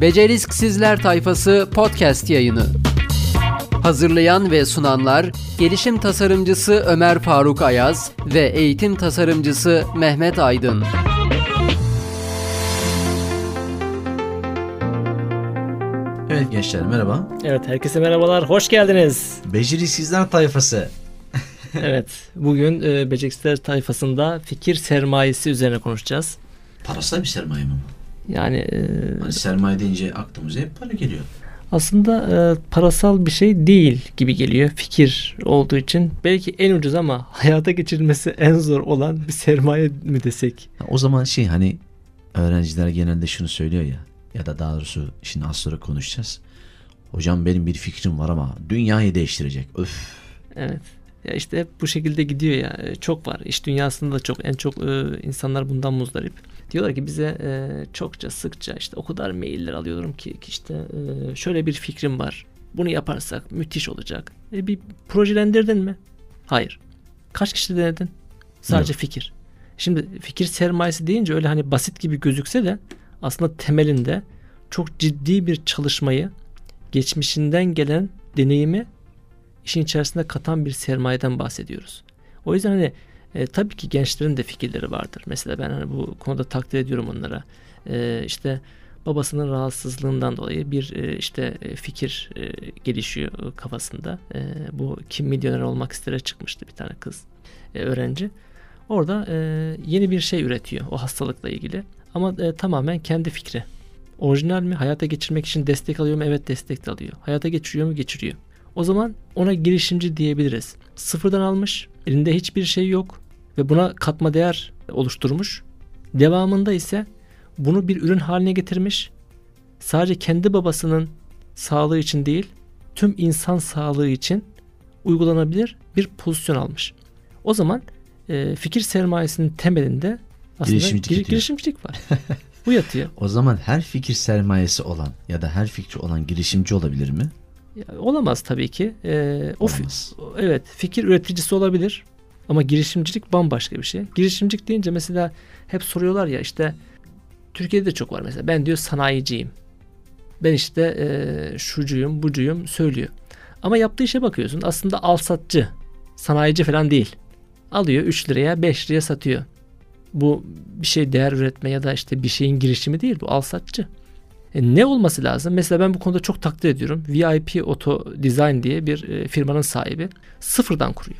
Beceriksizler Tayfası podcast yayını. Hazırlayan ve sunanlar Gelişim Tasarımcısı Ömer Faruk Ayaz ve Eğitim Tasarımcısı Mehmet Aydın. Evet gençler merhaba. Evet herkese merhabalar. Hoş geldiniz. Beceriksizler tayfası. evet bugün e, Beceriksizler tayfasında fikir sermayesi üzerine konuşacağız. Parasal bir sermaye mi bu? Yani, e, hani sermaye deyince aklımıza hep para geliyor. Aslında e, parasal bir şey değil gibi geliyor fikir olduğu için. Belki en ucuz ama hayata geçirilmesi en zor olan bir sermaye mi desek? O zaman şey hani öğrenciler genelde şunu söylüyor ya ya da daha doğrusu şimdi az sonra konuşacağız. Hocam benim bir fikrim var ama dünyayı değiştirecek. Öf. Evet. Ya işte hep bu şekilde gidiyor ya. E, çok var. İş dünyasında da çok en çok e, insanlar bundan muzdarip. Diyorlar ki bize e, çokça sıkça işte o kadar mailler alıyorum ki, işte şöyle bir fikrim var. Bunu yaparsak müthiş olacak. E, bir projelendirdin mi? Hayır. Kaç kişi denedin? Sadece Yok. fikir. Şimdi fikir sermayesi deyince öyle hani basit gibi gözükse de aslında temelinde çok ciddi bir çalışmayı, geçmişinden gelen deneyimi işin içerisinde katan bir sermayeden bahsediyoruz. O yüzden hani e, tabii ki gençlerin de fikirleri vardır. Mesela ben hani bu konuda takdir ediyorum onlara. E, işte babasının rahatsızlığından dolayı bir e, işte e, fikir e, gelişiyor kafasında. E, bu kim milyoner olmak istere çıkmıştı bir tane kız e, öğrenci. Orada e, yeni bir şey üretiyor o hastalıkla ilgili. Ama e, tamamen kendi fikri. Orijinal mi? Hayata geçirmek için destek alıyor mu? Evet destek de alıyor. Hayata geçiriyor mu? Geçiriyor. O zaman ona girişimci diyebiliriz. Sıfırdan almış, elinde hiçbir şey yok ve buna katma değer oluşturmuş. Devamında ise bunu bir ürün haline getirmiş. Sadece kendi babasının sağlığı için değil, tüm insan sağlığı için uygulanabilir bir pozisyon almış. O zaman e, fikir sermayesinin temelinde aslında girişimcilik, girişimcilik var. Bu yatıyor. O zaman her fikir sermayesi olan ya da her fikri olan girişimci olabilir mi? Olamaz tabii ki. Olamaz. O, evet fikir üreticisi olabilir ama girişimcilik bambaşka bir şey. Girişimcilik deyince mesela hep soruyorlar ya işte Türkiye'de de çok var mesela ben diyor sanayiciyim. Ben işte e, şucuyum bucuyum söylüyor. Ama yaptığı işe bakıyorsun aslında alsatçı sanayici falan değil. Alıyor 3 liraya 5 liraya satıyor. Bu bir şey değer üretme ya da işte bir şeyin girişimi değil bu alsatçı. E, ne olması lazım? Mesela ben bu konuda çok takdir ediyorum. VIP Auto Design diye bir e, firmanın sahibi sıfırdan kuruyor.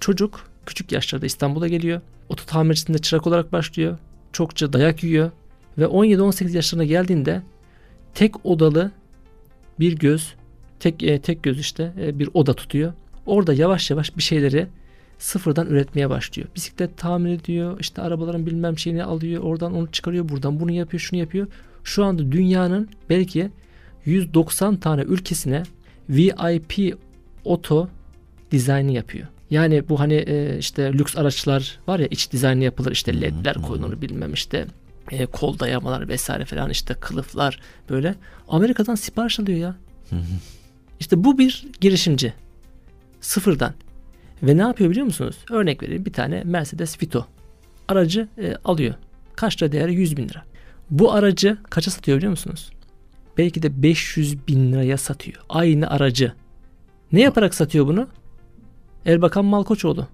Çocuk küçük yaşlarda İstanbul'a geliyor. Oto tamircisinde çırak olarak başlıyor. Çokça dayak yiyor. Ve 17-18 yaşlarına geldiğinde tek odalı bir göz, tek e, tek göz işte e, bir oda tutuyor. Orada yavaş yavaş bir şeyleri sıfırdan üretmeye başlıyor. Bisiklet tamir ediyor, işte arabaların bilmem şeyini alıyor, oradan onu çıkarıyor, buradan bunu yapıyor, şunu yapıyor. Şu anda dünyanın belki 190 tane ülkesine VIP oto dizaynı yapıyor. Yani bu hani e, işte lüks araçlar var ya iç dizaynı yapılır işte ledler koyulur bilmem işte e, kol dayamalar vesaire falan işte kılıflar böyle Amerika'dan sipariş alıyor ya. İşte bu bir girişimci. Sıfırdan. Ve ne yapıyor biliyor musunuz? Örnek vereyim bir tane Mercedes Vito. Aracı e, alıyor. Kaç lira değeri? 100 bin lira. Bu aracı kaça satıyor biliyor musunuz? Belki de 500 bin liraya satıyor. Aynı aracı. Ne yaparak satıyor bunu? Erbakan Malkoçoğlu.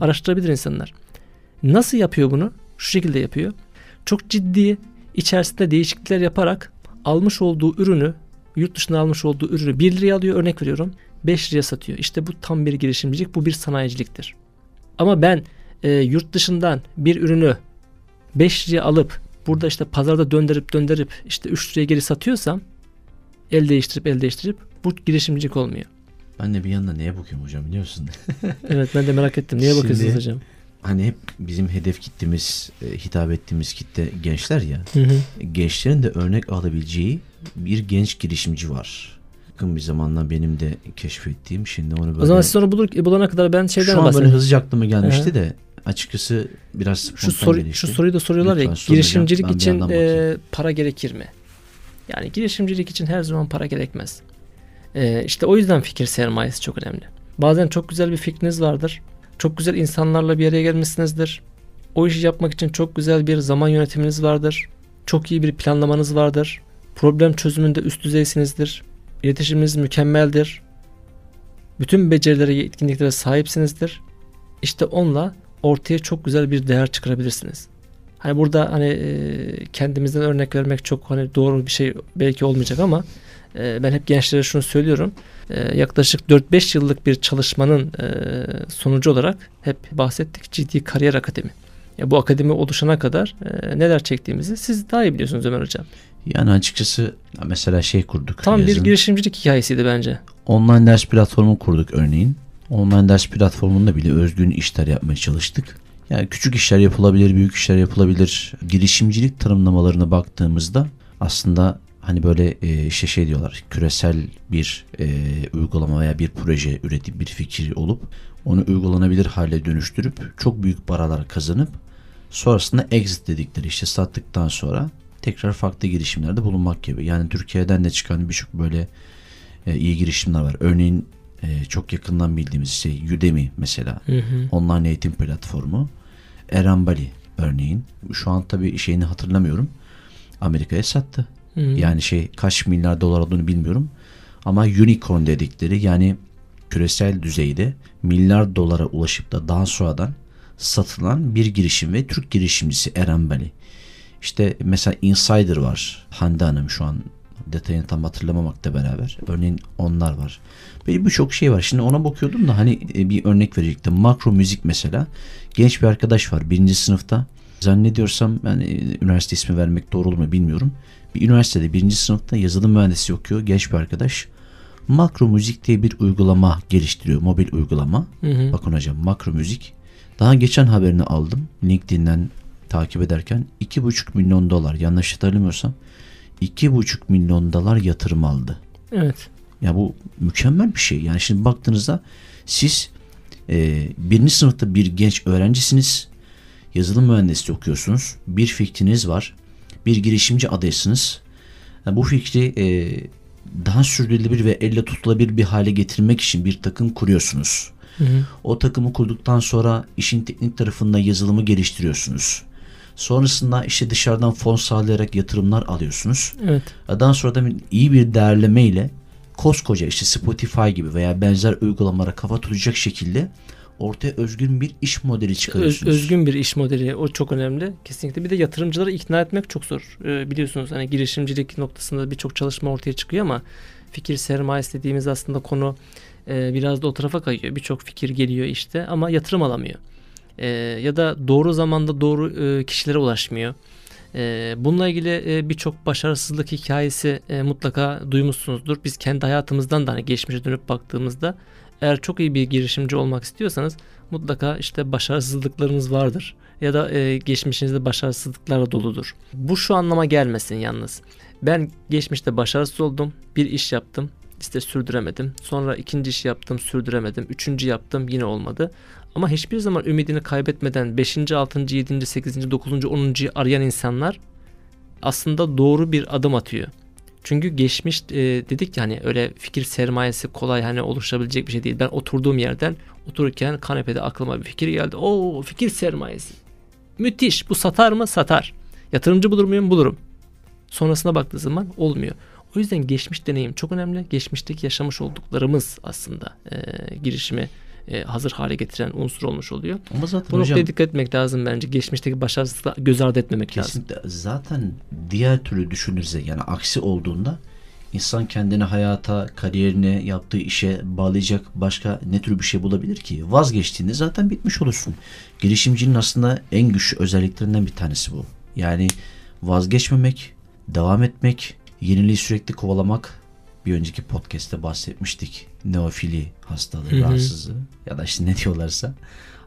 Araştırabilir insanlar. Nasıl yapıyor bunu? Şu şekilde yapıyor. Çok ciddi içerisinde değişiklikler yaparak almış olduğu ürünü, yurt dışına almış olduğu ürünü 1 liraya alıyor örnek veriyorum. 5 liraya satıyor. İşte bu tam bir girişimcilik, bu bir sanayiciliktir. Ama ben e, yurt dışından bir ürünü 5 liraya alıp burada işte pazarda döndürüp döndürüp işte 3 liraya geri satıyorsam el değiştirip el değiştirip bu girişimcilik olmuyor. Ben de bir yandan neye bakıyorum hocam biliyorsun. evet ben de merak ettim. Niye Şimdi, bakıyorsunuz hocam? Hani hep bizim hedef kitlemiz, e, hitap ettiğimiz kitle gençler ya. Hı hı. Gençlerin de örnek alabileceği bir genç girişimci var yakın bir zamanla benim de keşfettiğim. Şimdi onu böyle... O zaman siz onu bulur, bulana kadar ben şeyden Şu an böyle hızlıca aklıma gelmişti Hı. de açıkçası biraz şu, soru, gelişti. şu soruyu da soruyorlar Lütfen ya girişimcilik için e, para gerekir mi? Yani girişimcilik için her zaman para gerekmez. E, işte o yüzden fikir sermayesi çok önemli. Bazen çok güzel bir fikriniz vardır. Çok güzel insanlarla bir araya gelmişsinizdir. O işi yapmak için çok güzel bir zaman yönetiminiz vardır. Çok iyi bir planlamanız vardır. problem çözümünde üst düzeysinizdir. İletişiminiz mükemmeldir. Bütün becerilere, yetkinliklere sahipsinizdir. İşte onunla ortaya çok güzel bir değer çıkarabilirsiniz. Hani burada hani e, kendimizden örnek vermek çok hani doğru bir şey belki olmayacak ama e, ben hep gençlere şunu söylüyorum. E, yaklaşık 4-5 yıllık bir çalışmanın sonucu olarak hep bahsettik ciddi kariyer akademi. Ya bu akademi oluşana kadar neler çektiğimizi siz daha iyi biliyorsunuz Ömer Hocam. Yani açıkçası mesela şey kurduk. Tam yazın. bir girişimcilik hikayesiydi bence. Online ders platformu kurduk örneğin. Online ders platformunda bile özgün işler yapmaya çalıştık. Yani küçük işler yapılabilir, büyük işler yapılabilir. Girişimcilik tanımlamalarına baktığımızda aslında hani böyle e, işte şey diyorlar küresel bir e, uygulama veya bir proje üretip bir fikir olup onu uygulanabilir hale dönüştürüp çok büyük paralar kazanıp sonrasında exit dedikleri işte sattıktan sonra tekrar farklı girişimlerde bulunmak gibi. Yani Türkiye'den de çıkan birçok böyle e, iyi girişimler var. Örneğin e, çok yakından bildiğimiz şey Udemy mesela. Hı hı. Online eğitim platformu. Erambali örneğin. Şu an tabii şeyini hatırlamıyorum. Amerika'ya sattı. Hı hı. Yani şey kaç milyar dolar olduğunu bilmiyorum. Ama unicorn dedikleri yani küresel düzeyde milyar dolara ulaşıp da daha sonradan satılan bir girişim ve Türk girişimcisi Erambali. İşte mesela Insider var. Hande Hanım şu an detayını tam hatırlamamakla beraber. Örneğin onlar var. Böyle birçok şey var. Şimdi ona bakıyordum da hani e, bir örnek verecektim. Makro müzik mesela. Genç bir arkadaş var birinci sınıfta. Zannediyorsam yani e, üniversite ismi vermek doğru olur mu bilmiyorum. Bir üniversitede birinci sınıfta yazılım mühendisi okuyor genç bir arkadaş. Makro müzik diye bir uygulama geliştiriyor. Mobil uygulama. Hı hı. Bakın hocam makro müzik. Daha geçen haberini aldım. LinkedIn'den takip ederken 2,5 milyon dolar yanlış hatırlamıyorsam 2,5 milyon dolar yatırım aldı. Evet. Ya bu mükemmel bir şey. Yani şimdi baktığınızda siz e, birinci sınıfta bir genç öğrencisiniz. Yazılım mühendisliği okuyorsunuz. Bir fikriniz var. Bir girişimci adaysınız. Yani bu fikri e, daha sürdürülebilir ve elle tutulabilir bir hale getirmek için bir takım kuruyorsunuz. Hı hı. O takımı kurduktan sonra işin teknik tarafında yazılımı geliştiriyorsunuz. Sonrasında işte dışarıdan fon sağlayarak yatırımlar alıyorsunuz. Evet. Daha sonra da iyi bir değerleme ile koskoca işte Spotify gibi veya benzer uygulamalara kafa tutacak şekilde ortaya özgün bir iş modeli çıkarıyorsunuz. Öz, özgün bir iş modeli o çok önemli. Kesinlikle bir de yatırımcıları ikna etmek çok zor. Ee, biliyorsunuz hani girişimcilik noktasında birçok çalışma ortaya çıkıyor ama fikir sermayesi dediğimiz aslında konu e, biraz da o tarafa kayıyor. Birçok fikir geliyor işte ama yatırım alamıyor. E, ya da doğru zamanda doğru e, kişilere ulaşmıyor. E, bununla ilgili e, birçok başarısızlık hikayesi e, mutlaka duymuşsunuzdur. Biz kendi hayatımızdan da hani geçmişe dönüp baktığımızda eğer çok iyi bir girişimci olmak istiyorsanız mutlaka işte başarısızlıklarınız vardır ya da e, geçmişinizde başarısızlıklarla doludur. Bu şu anlama gelmesin yalnız. Ben geçmişte başarısız oldum, bir iş yaptım, işte sürdüremedim. Sonra ikinci iş yaptım, sürdüremedim. Üçüncü yaptım, yine olmadı. Ama hiçbir zaman ümidini kaybetmeden 5. 6. 7. 8. 9. 10. arayan insanlar aslında doğru bir adım atıyor. Çünkü geçmiş e, dedik ya hani öyle fikir sermayesi kolay hani oluşabilecek bir şey değil. Ben oturduğum yerden otururken kanepede aklıma bir fikir geldi. O fikir sermayesi. Müthiş. Bu satar mı? Satar. Yatırımcı bulur muyum? Bulurum. Sonrasına baktığı zaman olmuyor. O yüzden geçmiş deneyim çok önemli. Geçmişteki yaşamış olduklarımız aslında e, girişimi e, hazır hale getiren unsur olmuş oluyor. Ama zaten Bu noktaya dikkat etmek lazım bence. Geçmişteki başarısızlığı göz ardı etmemek kesinlikle. lazım. Zaten diğer türlü düşünürse yani aksi olduğunda insan kendini hayata, kariyerine, yaptığı işe bağlayacak başka ne tür bir şey bulabilir ki? Vazgeçtiğinde zaten bitmiş olursun. Girişimcinin aslında en güçlü özelliklerinden bir tanesi bu. Yani vazgeçmemek, devam etmek, yeniliği sürekli kovalamak bir önceki podcast'te bahsetmiştik. Neofili hastalığı, Hı-hı. rahatsızlığı ya da işte ne diyorlarsa.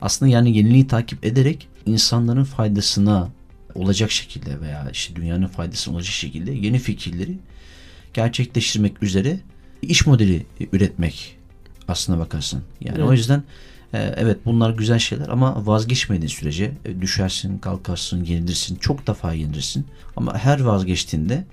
Aslında yani yeniliği takip ederek insanların faydasına olacak şekilde veya işte dünyanın faydasına olacak şekilde yeni fikirleri gerçekleştirmek üzere iş modeli üretmek aslına bakarsın. Yani evet. o yüzden e, evet bunlar güzel şeyler ama vazgeçmediğin sürece e, düşersin, kalkarsın, yenilirsin, çok defa yenilirsin. Ama her vazgeçtiğinde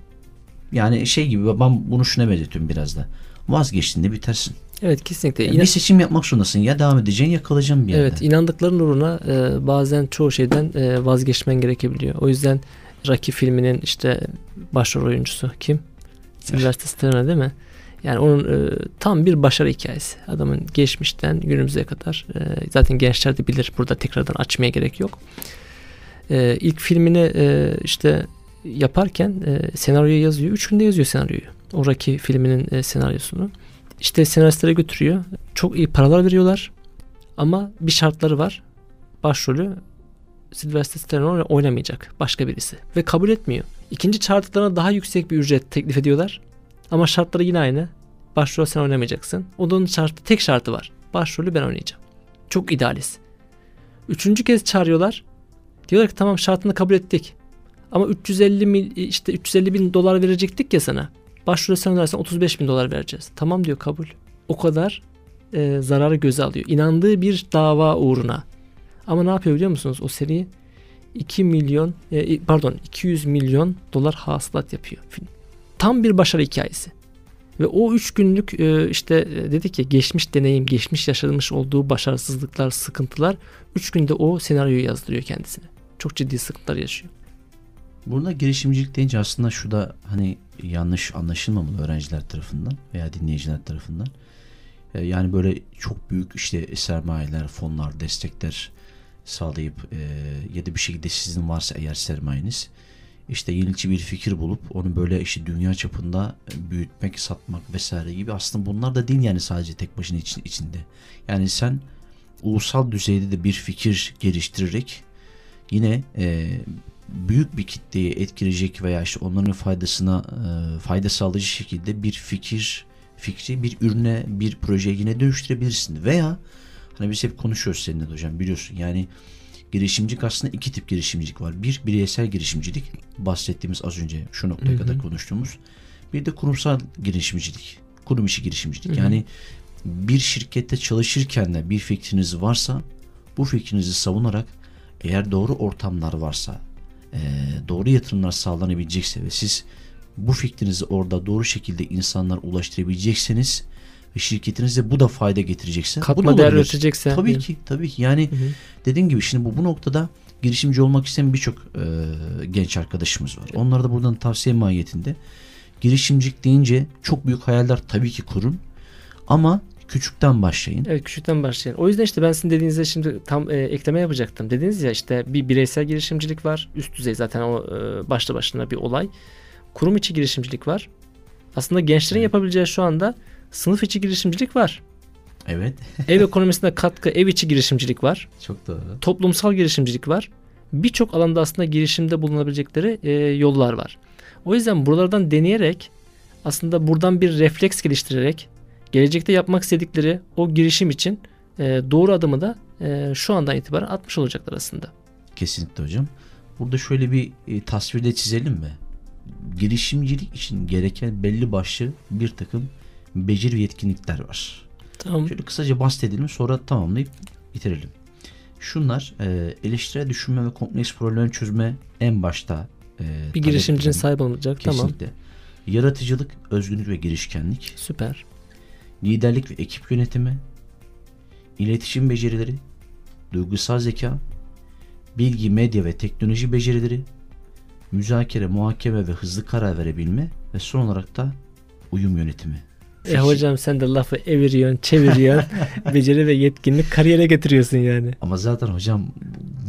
yani şey gibi ben bunu şuna benzetiyorum biraz da. Vazgeçtiğinde bitersin. Evet kesinlikle. Yani bir seçim yapmak zorundasın. Ya devam edeceksin ya kalacaksın bir yerde. Evet inandıkların uğruna e, bazen çoğu şeyden e, vazgeçmen gerekebiliyor. O yüzden Rocky filminin işte başrol oyuncusu kim? Sylvester Stallone değil mi? Yani onun e, tam bir başarı hikayesi. Adamın geçmişten günümüze kadar e, zaten gençler de bilir. Burada tekrardan açmaya gerek yok. E, ilk filmini e, işte yaparken e, senaryoyu yazıyor. Üç günde yazıyor senaryoyu. O Rocky filminin e, senaryosunu. İşte senaristlere götürüyor. Çok iyi paralar veriyorlar. Ama bir şartları var. Başrolü Sylvester Stallone oynamayacak. Başka birisi. Ve kabul etmiyor. İkinci çağırdıklarına daha yüksek bir ücret teklif ediyorlar. Ama şartları yine aynı. Başrol sen oynamayacaksın. Onun şartı, tek şartı var. Başrolü ben oynayacağım. Çok idealist. Üçüncü kez çağırıyorlar. Diyorlar ki tamam şartını kabul ettik. Ama 350 mil, işte 350 bin dolar verecektik ya sana. Başrolü sen oynarsan 35 bin dolar vereceğiz. Tamam diyor kabul. O kadar e, zararı göze alıyor. İnandığı bir dava uğruna. Ama ne yapıyor biliyor musunuz? O seri 2 milyon e, pardon 200 milyon dolar hasılat yapıyor film. Tam bir başarı hikayesi. Ve o üç günlük e, işte e, dedik ya geçmiş deneyim, geçmiş yaşamış olduğu başarısızlıklar, sıkıntılar üç günde o senaryoyu yazdırıyor kendisine. Çok ciddi sıkıntılar yaşıyor. Burada girişimcilik deyince aslında şu da hani yanlış anlaşılmamalı öğrenciler tarafından veya dinleyiciler tarafından. E, yani böyle çok büyük işte sermayeler, fonlar, destekler sağlayıp e, ya da bir şekilde sizin varsa eğer sermayeniz işte yenilikçi bir fikir bulup onu böyle işte dünya çapında büyütmek, satmak vesaire gibi aslında bunlar da değil yani sadece tek başına için, içinde. Yani sen ulusal düzeyde de bir fikir geliştirerek yine e, büyük bir kitleyi etkileyecek veya işte onların faydasına e, fayda sağlayıcı şekilde bir fikir fikri bir ürüne bir projeye yine dönüştürebilirsin veya hani biz hep konuşuyoruz seninle hocam biliyorsun yani girişimcilik aslında iki tip girişimcilik var. Bir bireysel girişimcilik bahsettiğimiz az önce şu noktaya hı hı. kadar konuştuğumuz. Bir de kurumsal girişimcilik. Kurum içi girişimcilik. Hı hı. Yani bir şirkette çalışırken de bir fikriniz varsa bu fikrinizi savunarak eğer doğru ortamlar varsa doğru yatırımlar sağlanabilecekse ve siz bu fikrinizi orada doğru şekilde insanlar ulaştırabilecekseniz ve şirketinize bu da fayda getirecekse katma bu da değer üretecekse tabii ki tabii ki. Yani hı hı. dediğim gibi şimdi bu bu noktada girişimci olmak isteyen birçok e, genç arkadaşımız var. Onlara da buradan tavsiye mahiyetinde. Girişimcilik deyince çok büyük hayaller tabii ki kurun. Ama küçükten başlayın. Evet küçükten başlayın. O yüzden işte ben sizin dediğinizde şimdi tam e, ekleme yapacaktım. Dediniz ya işte bir bireysel girişimcilik var. Üst düzey zaten o e, başlı başına bir olay. Kurum içi girişimcilik var. Aslında gençlerin evet. yapabileceği şu anda sınıf içi girişimcilik var. Evet. ev ekonomisine katkı ev içi girişimcilik var. Çok doğru. Toplumsal girişimcilik var. Birçok alanda aslında girişimde bulunabilecekleri e, yollar var. O yüzden buralardan deneyerek aslında buradan bir refleks geliştirerek gelecekte yapmak istedikleri o girişim için e, doğru adımı da e, şu andan itibaren atmış olacaklar aslında. Kesinlikle hocam. Burada şöyle bir e, tasvirde çizelim mi? Girişimcilik için gereken belli başlı bir takım beceri ve yetkinlikler var. Tamam. Şöyle kısaca bahsedelim sonra tamamlayıp bitirelim. Şunlar e, eleştirel düşünme ve kompleks problem çözme en başta e, bir girişimcinin sahip olacak. Kesinlikle. Tamam. Yaratıcılık, özgünlük ve girişkenlik. Süper. Liderlik ve ekip yönetimi. iletişim becerileri. Duygusal zeka. Bilgi, medya ve teknoloji becerileri. Müzakere, muhakeme ve hızlı karar verebilme. Ve son olarak da uyum yönetimi. E hocam sen de lafı eviriyorsun, çeviriyorsun. beceri ve yetkinlik kariyere getiriyorsun yani. Ama zaten hocam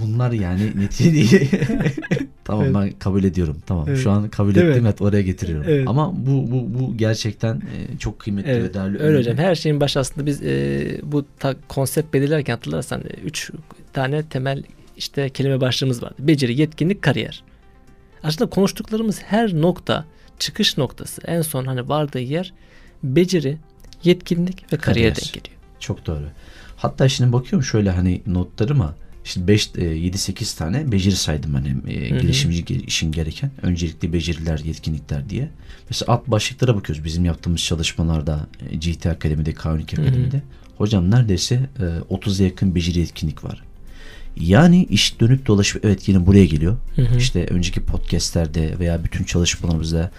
bunlar yani netice tamam evet. ben kabul ediyorum. Tamam. Evet. Şu an kabul Değil ettim. Evet oraya getiriyorum. Evet. Ama bu bu bu gerçekten e, çok kıymetli evet. ve değerli. Öyle hocam. Her şeyin başı aslında biz e, bu ta, konsept belirlerken hatırlarsan 3 tane temel işte kelime başlığımız vardı. Beceri, yetkinlik, kariyer. Aslında konuştuklarımız her nokta çıkış noktası en son hani vardığı yer beceri, yetkinlik ve kariyer, denk geliyor. Çok doğru. Hatta şimdi bakıyorum şöyle hani notlarıma işte 5 7-8 tane beceri saydım hani e, girişimci işin gereken öncelikli beceriler, yetkinlikler diye. Mesela alt başlıklara bakıyoruz bizim yaptığımız çalışmalarda e, GT Akademi'de, Kaunik Akademi'de. Hı hı. Hocam neredeyse e, 30'a yakın beceri yetkinlik var. Yani iş dönüp dolaşıp evet yine buraya geliyor. Hı hı. İşte önceki podcastlerde veya bütün çalışmalarımızda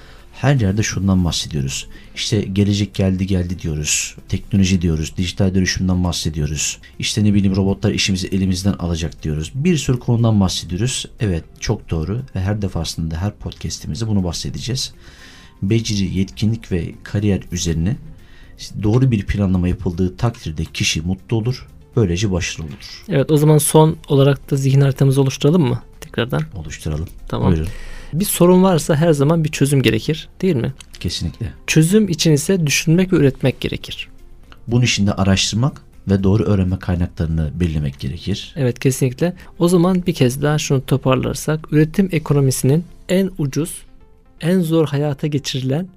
her yerde şundan bahsediyoruz. İşte gelecek geldi geldi diyoruz. Teknoloji diyoruz. Dijital dönüşümden bahsediyoruz. İşte ne bileyim robotlar işimizi elimizden alacak diyoruz. Bir sürü konudan bahsediyoruz. Evet çok doğru ve her defasında her podcastimizde bunu bahsedeceğiz. Beceri, yetkinlik ve kariyer üzerine doğru bir planlama yapıldığı takdirde kişi mutlu olur. Böylece başarılı olur. Evet o zaman son olarak da zihin haritamızı oluşturalım mı tekrardan? Oluşturalım. Tamam. Buyurun. Bir sorun varsa her zaman bir çözüm gerekir değil mi? Kesinlikle. Çözüm için ise düşünmek ve üretmek gerekir. Bunun için de araştırmak ve doğru öğrenme kaynaklarını belirlemek gerekir. Evet kesinlikle. O zaman bir kez daha şunu toparlarsak üretim ekonomisinin en ucuz, en zor hayata geçirilen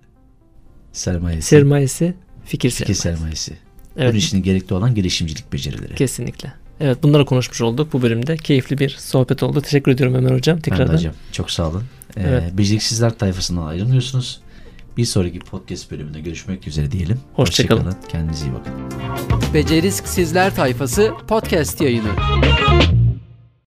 sermayesi, sermayesi fikir, fikir sermayesi. sermayesi. Evet. Bunun için gerekli olan girişimcilik becerileri. Kesinlikle. Evet bunları konuşmuş olduk bu bölümde. Keyifli bir sohbet oldu. Teşekkür ediyorum Ömer Hocam. Tekrardan. Ben de hocam. Çok sağ olun. Ee, evet. Beceriksizler tayfasından ayrılmıyorsunuz. Bir sonraki podcast bölümünde görüşmek üzere diyelim. Hoşçakalın. Hoşça Kendinize iyi bakın. Beceriksizler tayfası podcast yayını.